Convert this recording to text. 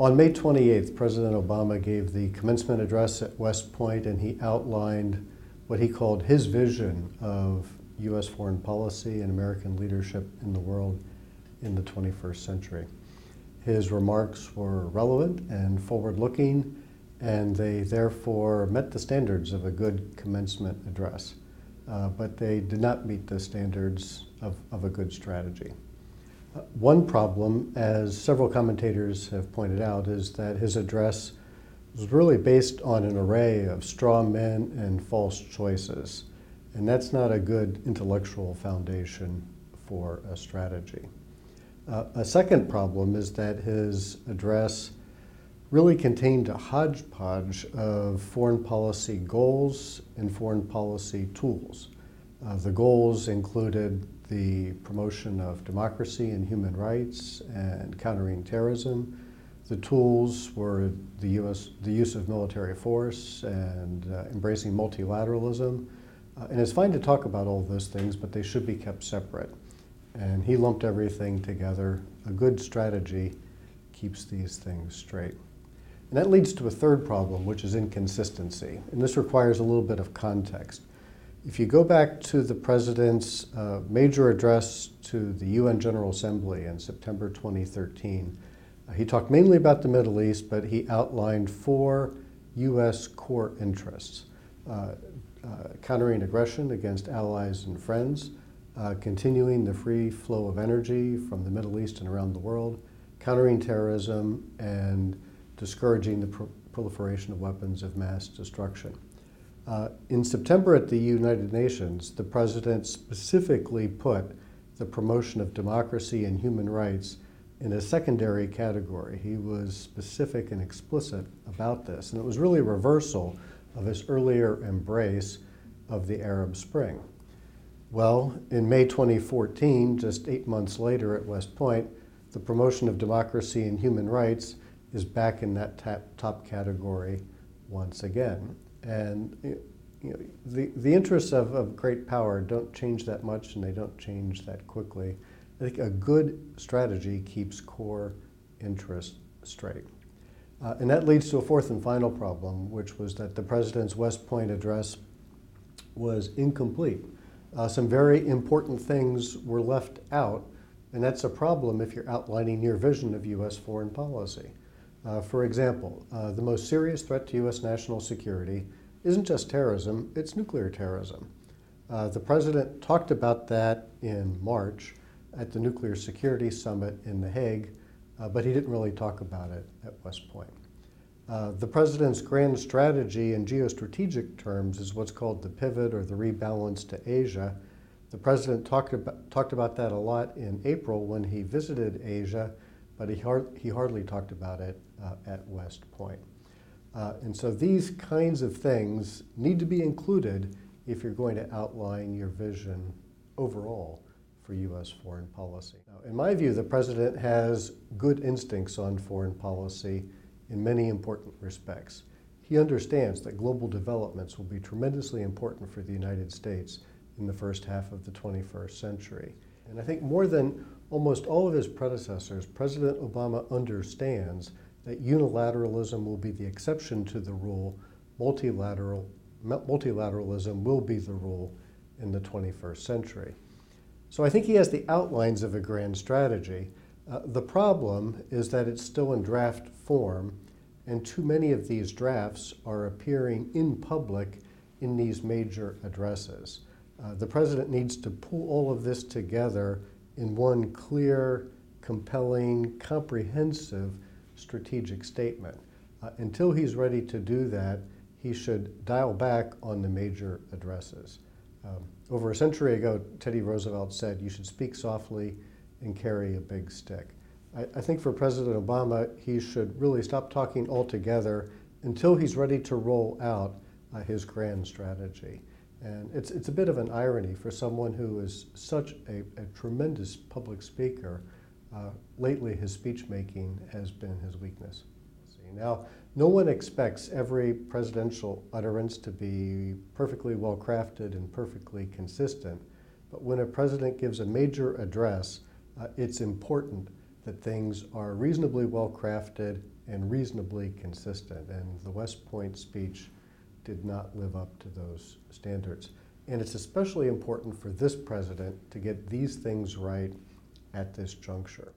On May 28th, President Obama gave the commencement address at West Point and he outlined what he called his vision of U.S. foreign policy and American leadership in the world in the 21st century. His remarks were relevant and forward looking, and they therefore met the standards of a good commencement address. Uh, but they did not meet the standards of, of a good strategy. One problem, as several commentators have pointed out, is that his address was really based on an array of straw men and false choices. And that's not a good intellectual foundation for a strategy. Uh, a second problem is that his address really contained a hodgepodge of foreign policy goals and foreign policy tools. Uh, the goals included the promotion of democracy and human rights and countering terrorism. The tools were the, US, the use of military force and uh, embracing multilateralism. Uh, and it's fine to talk about all those things, but they should be kept separate. And he lumped everything together. A good strategy keeps these things straight. And that leads to a third problem, which is inconsistency. And this requires a little bit of context. If you go back to the president's uh, major address to the UN General Assembly in September 2013, uh, he talked mainly about the Middle East, but he outlined four U.S. core interests uh, uh, countering aggression against allies and friends, uh, continuing the free flow of energy from the Middle East and around the world, countering terrorism, and discouraging the pro- proliferation of weapons of mass destruction. Uh, in September at the United Nations, the president specifically put the promotion of democracy and human rights in a secondary category. He was specific and explicit about this, and it was really a reversal of his earlier embrace of the Arab Spring. Well, in May 2014, just eight months later at West Point, the promotion of democracy and human rights is back in that top category once again. And you know, the, the interests of, of great power don't change that much and they don't change that quickly. I think a good strategy keeps core interests straight. Uh, and that leads to a fourth and final problem, which was that the president's West Point address was incomplete. Uh, some very important things were left out, and that's a problem if you're outlining your vision of U.S. foreign policy. Uh, for example, uh, the most serious threat to U.S. national security isn't just terrorism, it's nuclear terrorism. Uh, the president talked about that in March at the Nuclear Security Summit in The Hague, but he didn't really talk about it at West Point. Uh, the president's grand strategy in geostrategic terms is what's called the pivot or the rebalance to Asia. The president talked about, talked about that a lot in April when he visited Asia, but he, he hardly talked about it uh, at West Point. Uh, and so these kinds of things need to be included if you're going to outline your vision overall for U.S. foreign policy. Now, in my view, the president has good instincts on foreign policy in many important respects. He understands that global developments will be tremendously important for the United States in the first half of the 21st century. And I think more than almost all of his predecessors, President Obama understands that unilateralism will be the exception to the rule, multilateral, multilateralism will be the rule in the 21st century. So I think he has the outlines of a grand strategy. Uh, the problem is that it's still in draft form, and too many of these drafts are appearing in public in these major addresses. Uh, the president needs to pull all of this together in one clear, compelling, comprehensive strategic statement. Uh, until he's ready to do that, he should dial back on the major addresses. Um, over a century ago, Teddy Roosevelt said, You should speak softly and carry a big stick. I, I think for President Obama, he should really stop talking altogether until he's ready to roll out uh, his grand strategy. And it's, it's a bit of an irony for someone who is such a, a tremendous public speaker uh, lately, his speech making has been his weakness. Now, no one expects every presidential utterance to be perfectly well crafted and perfectly consistent, but when a president gives a major address, uh, it's important that things are reasonably well crafted and reasonably consistent. And the West Point speech did not live up to those standards. And it's especially important for this president to get these things right at this juncture.